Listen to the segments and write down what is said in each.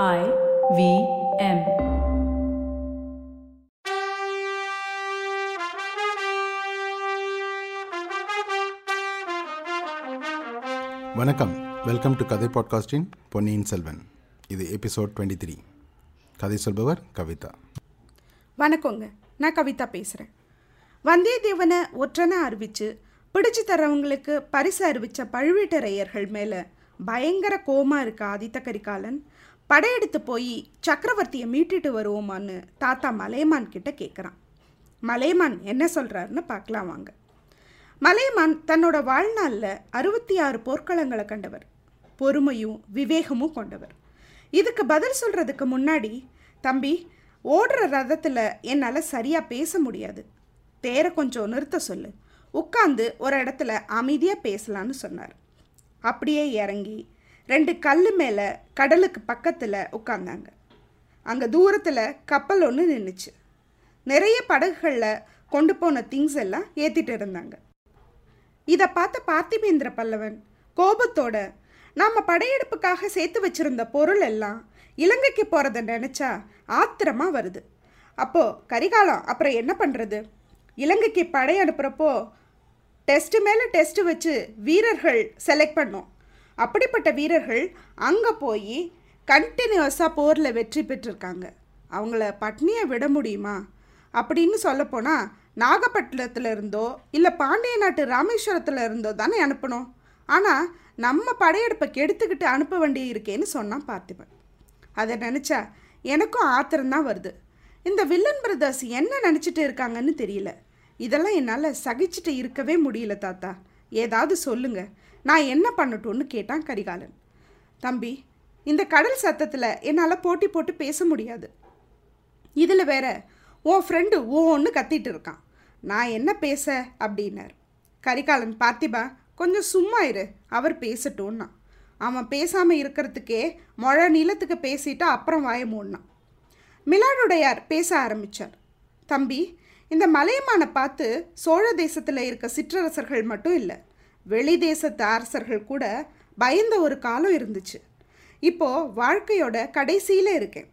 I V M. வணக்கம். Welcome to கதை பாட்காஸ்டின் பொன்னியின் செல்வன். இது எபிசோட் டுவெண்ட்டி த்ரீ கதை சொல்பவர் கவிதா. வணக்கங்க. நான் கவிதா பேசுகிறேன் வந்தியத்தேவனை ஒற்றனை அறிவிச்சு பிடிச்சு தரவங்களுக்கு பரிசு அறிவித்த பழுவேட்டரையர்கள் மேலே பயங்கர கோமா இருக்க ஆதித்த கரிகாலன் படையெடுத்து போய் சக்கரவர்த்தியை மீட்டுட்டு வருவோமான்னு தாத்தா மலையமான் கிட்ட கேட்குறான் மலையமான் என்ன சொல்கிறாருன்னு பார்க்கலாம் வாங்க. மலையமான் தன்னோட வாழ்நாளில் அறுபத்தி ஆறு போர்க்களங்களை கண்டவர். பொறுமையும் விவேகமும் கொண்டவர். இதுக்கு பதில் சொல்கிறதுக்கு முன்னாடி தம்பி ஓடுற ரதத்தில் என்னால் சரியாக பேச முடியாது. தேரை கொஞ்சம் நிறுத்த சொல்லு. உட்காந்து ஒரு இடத்துல அமைதியாக பேசலான்னு சொன்னார். அப்படியே இறங்கி ரெண்டு கல் மேலே கடலுக்கு பக்கத்தில் உட்காந்தாங்க அங்கே தூரத்தில் கப்பல் ஒன்று நின்றுச்சு நிறைய படகுகளில் கொண்டு போன திங்ஸ் எல்லாம் ஏற்றிட்டு இருந்தாங்க. இதை பார்த்த பார்த்திபேந்திர பல்லவன் கோபத்தோட நாம் படையெடுப்புக்காக சேர்த்து வச்சுருந்த பொருள் எல்லாம் இலங்கைக்கு போகிறத நினச்சா ஆத்திரமாக வருது. அப்போது கரிகாலம் அப்புறம் என்ன பண்ணுறது இலங்கைக்கு படை அனுப்புகிறப்போ மேலே டெஸ்ட்டு வச்சு வீரர்கள் செலக்ட் பண்ணோம். அப்படிப்பட்ட வீரர்கள் அங்கே போய் கண்டினியூஸாக போரில் வெற்றி பெற்றிருக்காங்க. அவங்கள பட்னியை விட முடியுமா? அப்படின்னு சொல்லப்போனால் நாகப்பட்டினத்தில் இருந்தோ இல்லை பாண்டிய நாட்டு ராமேஸ்வரத்தில் இருந்தோ தானே அனுப்பணும். ஆனால் நம்ம படையெடுப்பை கெடுத்துக்கிட்டு அனுப்ப வேண்டி இருக்கேன்னு சொன்னான் பார்த்திபன். அதை நினச்சா எனக்கும் ஆத்திரம்தான் வருது. இந்த வில்லன் பிரதர்ஸ் என்ன நினச்சிட்டு இருக்காங்கன்னு தெரியல. இதெல்லாம் என்னால் சகிச்சுட்டு இருக்கவே முடியல தாத்தா. ஏதாவது சொல்லுங்கள் நான் என்ன பண்ணட்டும்னு கேட்டான் கரிகாலன். தம்பி இந்த கடல் சத்தத்தில் என்னால் போட்டி போட்டு பேச முடியாது. இதில் வேற ஓ ஃப்ரெண்டு ஓன்னு கத்திட்டு இருக்கான். நான் என்ன பேச? அப்படின்னார். கரிகாலன் பார்த்திபா கொஞ்சம் சும்மா இரு. அவர் பேசட்டும்னா. அவன் பேசாமல் இருக்கிறதுக்கே மொழ நீளத்துக்கு பேசிட்டு அப்புறம் வாய மிலானுடையார் மிலாடுடையார் பேச ஆரம்பித்தார் தம்பி இந்த மலையமானை பார்த்து சோழ தேசத்தில் இருக்க சிற்றரசர்கள் மட்டும் இல்லை வெளி தேசத்து அரசர்கள் கூட பயந்த ஒரு காலம் இருந்துச்சு. இப்போது வாழ்க்கையோட கடைசியில் இருக்கேன்.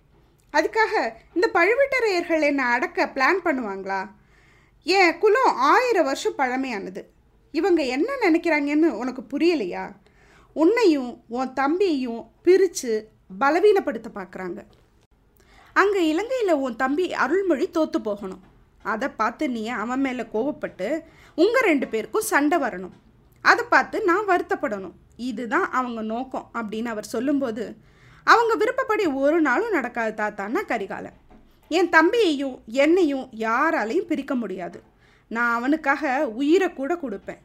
அதுக்காக இந்த பழுவேட்டரையர்கள் என்னை அடக்க பிளான் பண்ணுவாங்களா? என் குலம் ஆயிரம் வருஷம் பழமையானது. இவங்க என்ன நினைக்கிறாங்கன்னு உனக்கு புரியலையா? உன்னையும் உன் தம்பியையும் பிரித்து பலவீனப்படுத்த பார்க்குறாங்க அங்கே இலங்கையில் உன் தம்பி அருள்மொழி தோற்று போகணும். அதை பார்த்து நீ அவன் மேலே கோவப்பட்டு உங்கள் ரெண்டு பேருக்கும் சண்டை வரணும். அதை பார்த்து நான் வருத்தப்படணும். இதுதான் அவங்க நோக்கம் அப்படின்னு அவர் சொல்லும்போது அவங்க விருப்பப்படி ஒரு நாளும் நடக்காது தாத்தான்னா கரிகாலன். என் தம்பியையும் என்னையும் யாராலையும் பிரிக்க முடியாது. நான் அவனுக்காக உயிரை கூட கொடுப்பேன்.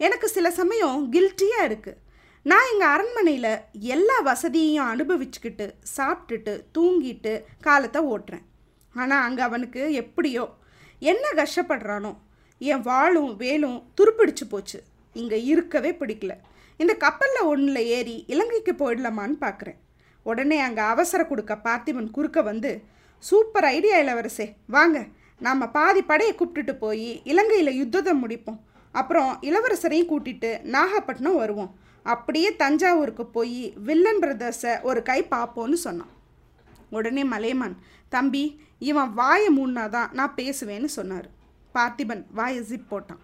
எனக்கு சில சமயம் கில்ட்டியாக இருக்குது நான் எங்கள் அரண்மனையில் எல்லா வசதியையும் அனுபவிச்சுக்கிட்டு சாப்பிட்டுட்டு தூங்கிட்டு காலத்தை ஓட்டுறேன். ஆனால் அங்கே அவனுக்கு எப்படியோ என்ன கஷ்டப்படுறானோ என் வாளும் வேலும் துருப்பிடிச்சு போச்சு. இங்கே இருக்கவே பிடிக்கல. இந்த கப்பலில் ஒன்றில் ஏறி இலங்கைக்கு போயிடலாமான்னு பார்க்குறேன் உடனே அங்கே அவசர கொடுக்க பார்த்திபன் குறுக்க வந்து சூப்பர் ஐடியா இளவரசே வாங்க. நாம் பாதி படையை கூப்பிட்டுட்டு போய் இலங்கையில் யுத்தத்தை முடிப்போம். அப்புறம் இளவரசரையும் கூட்டிட்டு நாகப்பட்டினம் வருவோம். அப்படியே தஞ்சாவூருக்கு போய் வில்லன் பிரதர்ஸை ஒரு கை பார்ப்போன்னு சொன்னான். உடனே மலையமான் தம்பி இவன் வாயை மூடினாதான் நான் பேசுவேன்னு சொன்னார். பார்த்திபன் வாயை ஜிப் போட்டான்.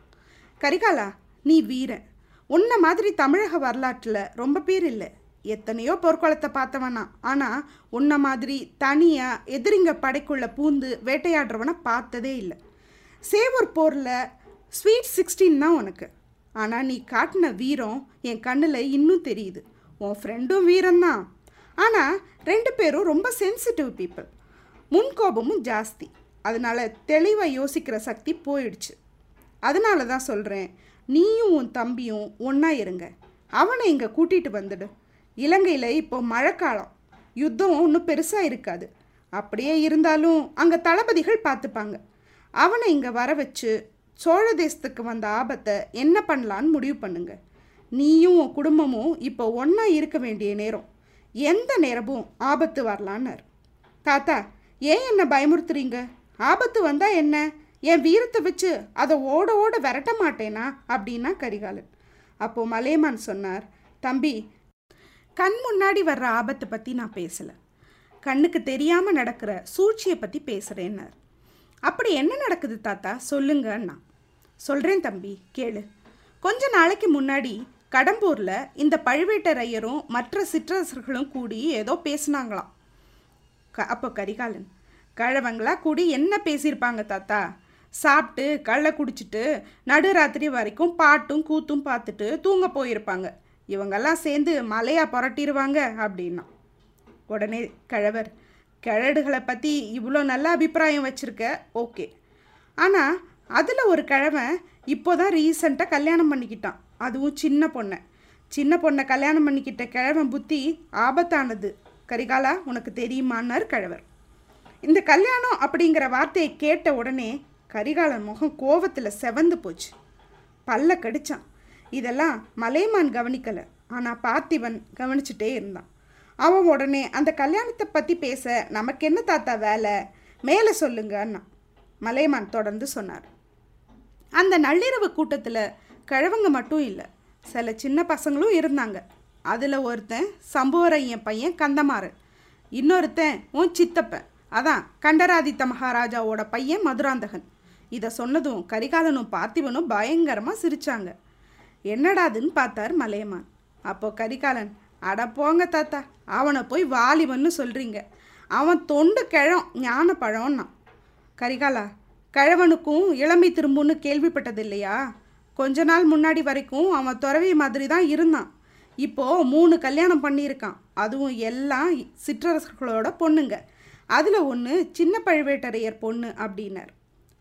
கரிகாலா நீ வீரன். உன்ன மாதிரி தமிழக வரலாற்றில் ரொம்ப பேர் இல்லை. எத்தனையோ போர்க்குளத்தை பார்த்தவனா. ஆனால் உன்ன மாதிரி தனியாக எதிரிங்க படைக்குள்ள பூந்து வேட்டையாடுறவனை பார்த்ததே இல்லை. சேவூர் போரில் ஸ்வீட் சிக்ஸ்டீன் தான் உனக்கு. ஆனால் நீ காட்டின வீரம் என் கண்ணில் இன்னும் தெரியுது. உன் ஃப்ரெண்டும் வீரம்தான் ஆனால் ரெண்டு பேரும் ரொம்ப சென்சிட்டிவ் பீப்புள். முன்கோபமும் ஜாஸ்தி. அதனால் தெளிவாக யோசிக்கிற சக்தி போயிடுச்சு. அதனால தான் சொல்கிறேன் நீயும் உன் தம்பியும் ஒன்றா இருங்க. அவனை இங்கே கூட்டிகிட்டு வந்துடு. இலங்கையில் இப்போ மழைக்காலம். யுத்தம் ஒன்றும் பெருசாக இருக்காது. அப்படியே இருந்தாலும் அங்கே தளபதிகள் பார்த்துப்பாங்க அவனை இங்கே வர வச்சு சோழ தேசத்துக்கு வந்த ஆபத்தை என்ன பண்ணலான்னு முடிவு பண்ணுங்க. நீயும் உன் குடும்பமும் இப்போ ஒன்றா இருக்க வேண்டிய நேரம். எந்த நேரமும் ஆபத்து வரலான்னார். தாத்தா ஏன் என்ன பயமுறுத்துறீங்க? ஆபத்து வந்தால் என்ன? என் வீரத்தை வச்சு அதை ஓட ஓட விரட்ட மாட்டேனா? அப்படின்னா கரிகாலன். அப்போது மலையமான் சொன்னார் தம்பி கண் முன்னாடி வர்ற ஆபத்தை பற்றி நான் பேசலை. கண்ணுக்கு தெரியாமல் நடக்கிற சூழ்ச்சியை பற்றி பேசுகிறேன்னார் அப்படி என்ன நடக்குது தாத்தா? சொல்லுங்கண்ணா. சொல்கிறேன் தம்பி கேளு. கொஞ்ச நாளைக்கு முன்னாடி கடம்பூரில் இந்த பழுவேட்டரையரும் மற்ற சிற்றரசர்களும் கூடி ஏதோ பேசுனாங்களாம். க அப்போ கரிகாலன் கழவங்களா கூடி என்ன பேசியிருப்பாங்க தாத்தா? சாப்பிட்டு கள்ள குடிச்சிட்டு நடுராத்திரி வரைக்கும் பாட்டும் கூத்தும் பார்த்துட்டு தூங்க போயிருப்பாங்க. இவங்கெல்லாம் சேர்ந்து மலையாக புரட்டிடுவாங்க அப்படின்னா. உடனே கிழவர் கிழடுகளை பற்றி இவ்வளோ நல்ல அபிப்பிராயம் வச்சுருக்க. ஓகே. ஆனால் அதில் ஒரு கிழவன் இப்போ தான் ரீசண்டாக கல்யாணம் பண்ணிக்கிட்டான். அதுவும் சின்ன பொண்ணை. சின்ன பொண்ணை கல்யாணம் பண்ணிக்கிட்ட கிழவன் புத்தி ஆபத்தானது. கரிகாலா உனக்கு தெரியுமான்னார் கிழவர். இந்த கல்யாணம் அப்படிங்கிற வார்த்தையை கேட்ட உடனே கரிகாலன் முகம் கோவத்தில் செவந்து போச்சு. பல்ல கடிச்சான். இதெல்லாம் மலைமான் கவனிக்கலை. ஆனால் பார்த்திபன் கவனிச்சுட்டே இருந்தான். அவன் உடனே அந்த கல்யாணத்தை பற்றி பேச நமக்கு என்ன தாத்தா வேலை? மேலே சொல்லுங்கன்னா மலைமான் தொடர்ந்து சொன்னார். அந்த நள்ளிரவு கூட்டத்தில் கிழவங்க மட்டும் இல்லை சில சின்ன பசங்களும் இருந்தாங்க. அதில் ஒருத்தன் சம்புவரையன் பையன் கந்தமாறன். இன்னொருத்தன் உன் சித்தப்பன். அதான் கண்டராதித்த மகாராஜாவோட பையன் மதுராந்தகன். இதை சொன்னதும் கரிகாலனும் பார்த்திபனும் பயங்கரமாக சிரிச்சாங்க. என்னடாதுன்னு பார்த்தார் மலையமான். அப்போ கரிகாலன் அட போங்க தாத்தா அவனை போய் வாலிபன்னு சொல்கிறீங்க அவன் தொண்டு கிழம் ஞான பழம்னா கரிகாலா கிழவனுக்கும் இளமை திரும்புன்னு கேள்விப்பட்டது இல்லையா கொஞ்ச நாள் முன்னாடி வரைக்கும் அவன் துறவி மாதிரி தான் இருந்தான். இப்போது மூணு கல்யாணம் பண்ணியிருக்கான். அதுவும் எல்லாம் சிற்றரசர்களோட பொண்ணுங்க. அதில் ஒன்று சின்ன பழுவேட்டரையர் பொண்ணு அப்படின்னார்.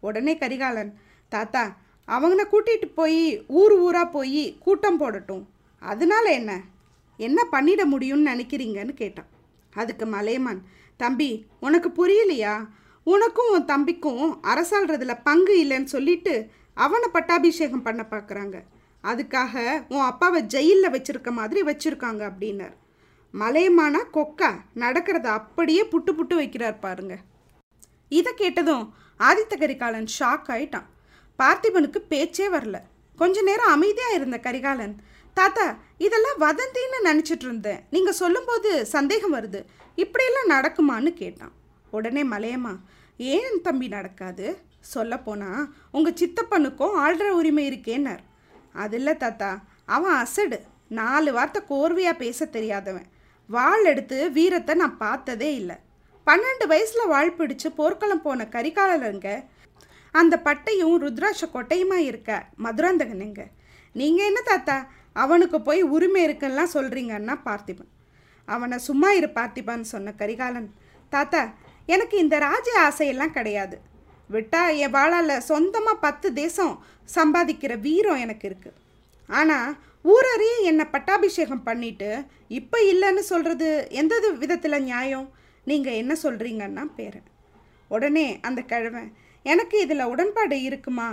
உடனே கரிகாலன் தாத்தா அவங்கள கூட்டிகிட்டு போய் ஊர் ஊராக போய் கூட்டம் போடட்டும். அதனால என்ன? என்ன பண்ணிட முடியும்னு நினைக்கிறீங்கன்னு கேட்டான். அதுக்கு மலையமான் தம்பி உனக்கு புரியலையா? உனக்கும் உன் தம்பிக்கும் அரசாள்றதுல பங்கு இல்லைன்னு சொல்லிட்டு அவனை பட்டாபிஷேகம் பண்ண பார்க்குறாங்க அதுக்காக உன் அப்பாவை ஜெயிலில் வச்சுருக்க மாதிரி வச்சுருக்காங்க அப்படின்னார். மலையமானா கொக்கா நடக்கிறத அப்படியே புட்டு புட்டு வைக்கிறார் பாருங்க. இதை கேட்டதும் ஆதித்த கரிகாலன் ஷாக் ஆயிட்டான். பார்த்திபனுக்கு பேச்சே வரல. கொஞ்ச நேரம் அமைதியாக இருந்த கரிகாலன் தாத்தா இதெல்லாம் வதந்தின்னு நினச்சிட்டு இருந்தேன். நீங்கள் சொல்லும்போது சந்தேகம் வருது. இப்படியெல்லாம் நடக்குமான்னு கேட்டான். உடனே மலையம்மா ஏன் தம்பி நடக்காது? சொல்லப்போனால் உங்கள் சித்தப்பனுக்கும் ஆள்ற உரிமை இருக்கேன்னார். அது இல்லை தாத்தா அவன் அசடு. நாலு வார்த்தை கோர்வையாக பேச தெரியாதவன். வாள் எடுத்து வீரத்தை நான் பார்த்ததே இல்லை. பன்னெண்டு வயசில் வாழ் பிடிச்சு போர்க்களம் போன கரிகாலருங்க. அந்த பட்டையும் ருத்ராட்ச கொட்டையுமா இருக்க? மதுராந்தகனுங்க. நீங்கள் என்ன தாத்தா? அவனுக்கு போய் உரிமை இருக்குல்லாம் சொல்கிறீங்கன்னா பார்த்திபன். அவனை சும்மா இரு பார்த்திபான்னு சொன்ன கரிகாலன். தாத்தா எனக்கு இந்த ராஜ ஆசையெல்லாம் கிடையாது. விட்டா என் வாழால் சொந்தமாக பத்து தேசம் சம்பாதிக்கிற வீரம் எனக்கு இருக்குது ஆனால் ஊரறிய என்னை பட்டாபிஷேகம் பண்ணிட்டு இப்போ இல்லைன்னு சொல்கிறது எந்த விதத்தில் நியாயம்? நீங்கள் என்ன சொல்கிறீங்கன்னா பேரன். உடனே அந்த கிழவன் எனக்கு இதில் உடன்பாடு இருக்குமா?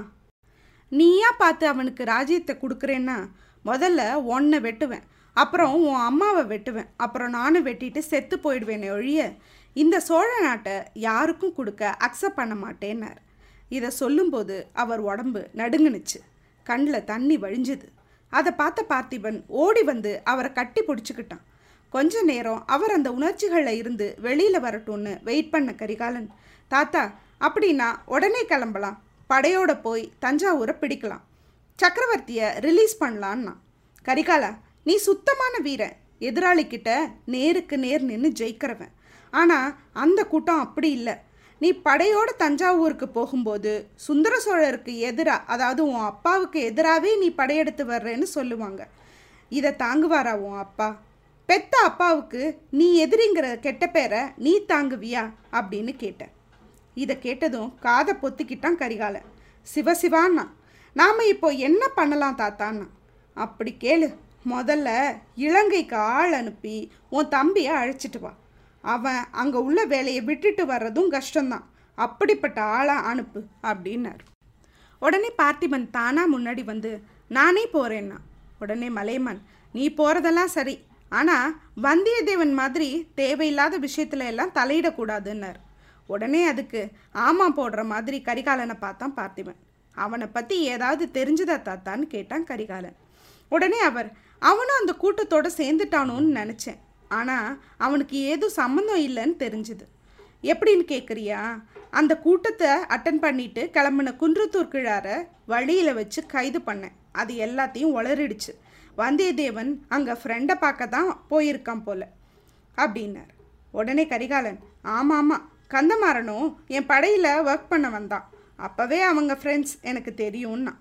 நீயா பார்த்து அவனுக்கு ராஜ்யத்தை கொடுக்குறேன்னா முதல்ல ஒன்றை வெட்டுவேன். அப்புறம் உன் அம்மாவை வெட்டுவேன். அப்புறம் நானும் வெட்டிட்டு செத்து போயிடுவேனே ஒழிய இந்த சோழ நாட்டை யாருக்கும் கொடுக்க அக்செப்ட் பண்ண மாட்டேன்னார். இதை சொல்லும்போது அவர் உடம்பு நடுங்குனுச்சு. கண்ணில் தண்ணி வழிஞ்சுது. அதை பார்த்த பார்த்திபன் ஓடி வந்து அவரை கட்டி பிடிச்சிக்கிட்டான். கொஞ்ச நேரம் அவர் அந்த உணர்ச்சிகளில் இருந்து வெளியில் வரட்டும்னு வெயிட் பண்ண கரிகாலன். தாத்தா அப்படின்னா உடனே கிளம்பலாம். படையோட போய் தஞ்சாவூரை பிடிக்கலாம். சக்கரவர்த்தியை ரிலீஸ் பண்ணலான்னா கரிகாலா நீ சுத்தமான வீரன். எதிராளிக்கிட்ட நேருக்கு நேர் நின்று ஜெயிக்கிறவன். ஆனால் அந்த கூட்டம் அப்படி இல்லை. நீ படையோட தஞ்சாவூருக்கு போகும்போது சுந்தர சோழருக்கு எதிராக அதாவது உன் அப்பாவுக்கு எதிராகவே நீ படையெடுத்து வர்றேன்னு சொல்லுவாங்க. இதை தாங்குவாரா உன் அப்பா? பெத்த அப்பாவுக்கு நீ எதிரிங்கிற கெட்ட பேரை நீ தாங்குவியா? அப்படின்னு கேட்டேன். இதை கேட்டதும் காதை பொத்திக்கிட்டான் கரிகாலன். சிவசிவான்னா நாம் இப்போ என்ன பண்ணலாம் தாத்தான்னா? அப்படி கேளு. முதல்ல இலங்கைக்கு ஆள் அனுப்பி உன் தம்பியை அழைச்சிட்டு வா. அவன் அங்கே உள்ள வேலையை விட்டுட்டு வர்றதும் கஷ்டம்தான். அப்படிப்பட்ட ஆளாக அனுப்பு அப்படின்னார். உடனே பார்த்திபன் தானா முன்னாடி வந்து நானே போகிறேன்னா உடனே மலையமான் நீ போகிறதெல்லாம் சரி. ஆனால் வந்தியத்தேவன் மாதிரி தேவையில்லாத விஷயத்துல எல்லாம் தலையிடக்கூடாதுன்னார். உடனே அதுக்கு ஆமாம் போடுற மாதிரி கரிகாலனை பார்த்தான் பார்த்திபன். அவனை பற்றி ஏதாவது தெரிஞ்சுதா தாத்தான்னு கேட்டான் கரிகாலன். உடனே அவர் அவனும் அந்த கூட்டத்தோட சேர்ந்துட்டானோன்னு நினச்சேன். ஆனால் அவனுக்கு ஏதும் சம்மந்தம் இல்லைன்னு தெரிஞ்சுது. எப்படின்னு கேட்குறியா அந்த கூட்டத்தை அட்டன் பண்ணிட்டு கிளம்புன குன்றத்தூர் கிழார வழியில் வச்சு கைது பண்ணேன். அது எல்லாத்தையும் உளறிடுச்சு. வந்தியத்தேவன் அங்கே ஃப்ரெண்டை பார்க்க தான் போயிருக்கான் போல. அப்படின்னார். உடனே கரிகாலன் ஆமாம் ஆமாம் கந்தமாறனும் என் படையில் ஒர்க் பண்ண வந்தான். அப்போவே அவங்க ஃப்ரெண்ட்ஸ் எனக்கு தெரியும்னா.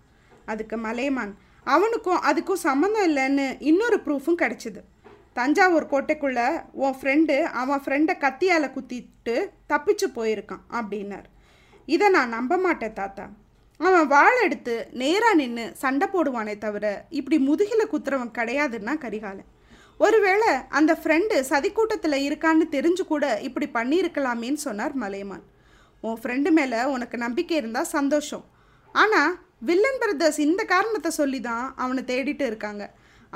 அதுக்கு மலையமான் அவனுக்கும் அதுக்கும் சம்மந்தம் இல்லைன்னு இன்னொரு ப்ரூஃபும் கிடச்சிது. தஞ்சாவூர் கோட்டைக்குள்ளே உன் ஃப்ரெண்டு அவன் ஃப்ரெண்டை கத்தியால் குத்திட்டு தப்பிச்சு போயிருக்கான். அப்படின்னார். இதை நான் நம்ப மாட்டேன் தாத்தா. அவன் வாழை எடுத்து நேராக நின்று சண்டை போடுவானே தவிர இப்படி முதுகில் குத்துறவன் கிடையாதுன்னா கரிகாலன். ஒருவேளை அந்த ஃப்ரெண்டு சதிக்கூட்டத்தில் இருக்கான்னு தெரிஞ்சு கூட இப்படி பண்ணியிருக்கலாமேன்னு சொன்னார் மலையமான் உன் ஃப்ரெண்டு மேலே உனக்கு நம்பிக்கை இருந்தால் சந்தோஷம். ஆனால் வில்லன் பிரதர்ஸ் இந்த காரணத்தை சொல்லி தான் அவனை தேடிட்டு இருக்காங்க.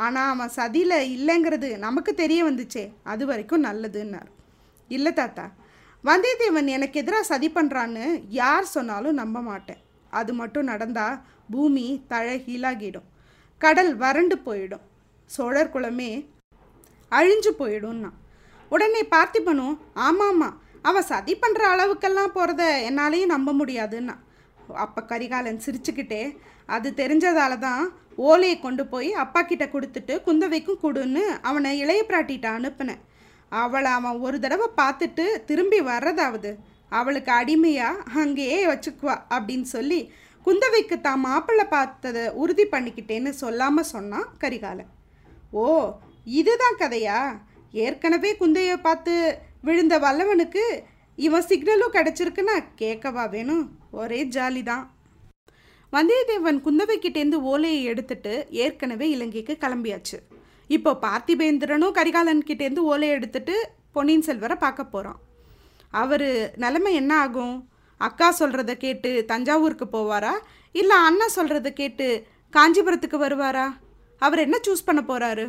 ஆனால் அவன் சதியில் இல்லைங்கிறது நமக்கு தெரிய வந்துச்சே அது வரைக்கும் நல்லதுன்னார். இல்லை தாத்தா வந்தியத்தேவன் எனக்கு எதிராக சதி பண்ணுறான்னு யார் சொன்னாலும் நம்ப மாட்டேன். அது மட்டும் நடந்தால் பூமி தழகீழாகிடும் கடல் வறண்டு போயிடும். சோழர் குலமே அழிஞ்சு போயிடும்னா. உடனே பார்த்திபனும் ஆமாம்மா அவன் சதி பண்ணுற அளவுக்கெல்லாம் போகிறத என்னாலையும் நம்ப முடியாதுன்னா. அப்போ கரிகாலன் சிரிச்சுக்கிட்டே அது தெரிஞ்சதால தான் ஓலையை கொண்டு போய் அப்பா கிட்ட கொடுத்துட்டு குந்தவைக்கும் கொடுன்னு அவனை இளைய பிராட்டிகிட்ட அனுப்பினேன். அவளை அவன் ஒரு தடவை பார்த்துட்டு திரும்பி வர்றதாவது அவளுக்கு அடிமையாக அங்கேயே வச்சுக்குவா அப்படின்னு சொல்லி குந்தவைக்கு தான் மாப்பிள்ளை பார்த்ததை உறுதி பண்ணிக்கிட்டேன்னு சொல்லாமல் சொன்னான் கரிகாலன். ஓ இதுதான் கதையா? ஏற்கனவே குந்தையை பார்த்து விழுந்த வல்லவனுக்கு இவன் சிக்னலும் கிடச்சிருக்குன்னா கேட்கவா வேணும் ஒரே ஜாலி தான் வந்தியத்தேவன் குந்தவைக்கிட்டேருந்து ஓலையை எடுத்துட்டு ஏற்கனவே இலங்கைக்கு கிளம்பியாச்சு. இப்போ பார்த்திபேந்திரனும் கரிகாலன் கிட்டேருந்து ஓலையை எடுத்துட்டு பொன்னியின் செல்வரை பார்க்க போகிறான் அவர் நிலைமை என்ன ஆகும்? அக்கா சொல்கிறத கேட்டு தஞ்சாவூருக்கு போவாரா? இல்லை அண்ணா சொல்கிறத கேட்டு காஞ்சிபுரத்துக்கு வருவாரா? அவர் என்ன சூஸ் பண்ண போகிறாரு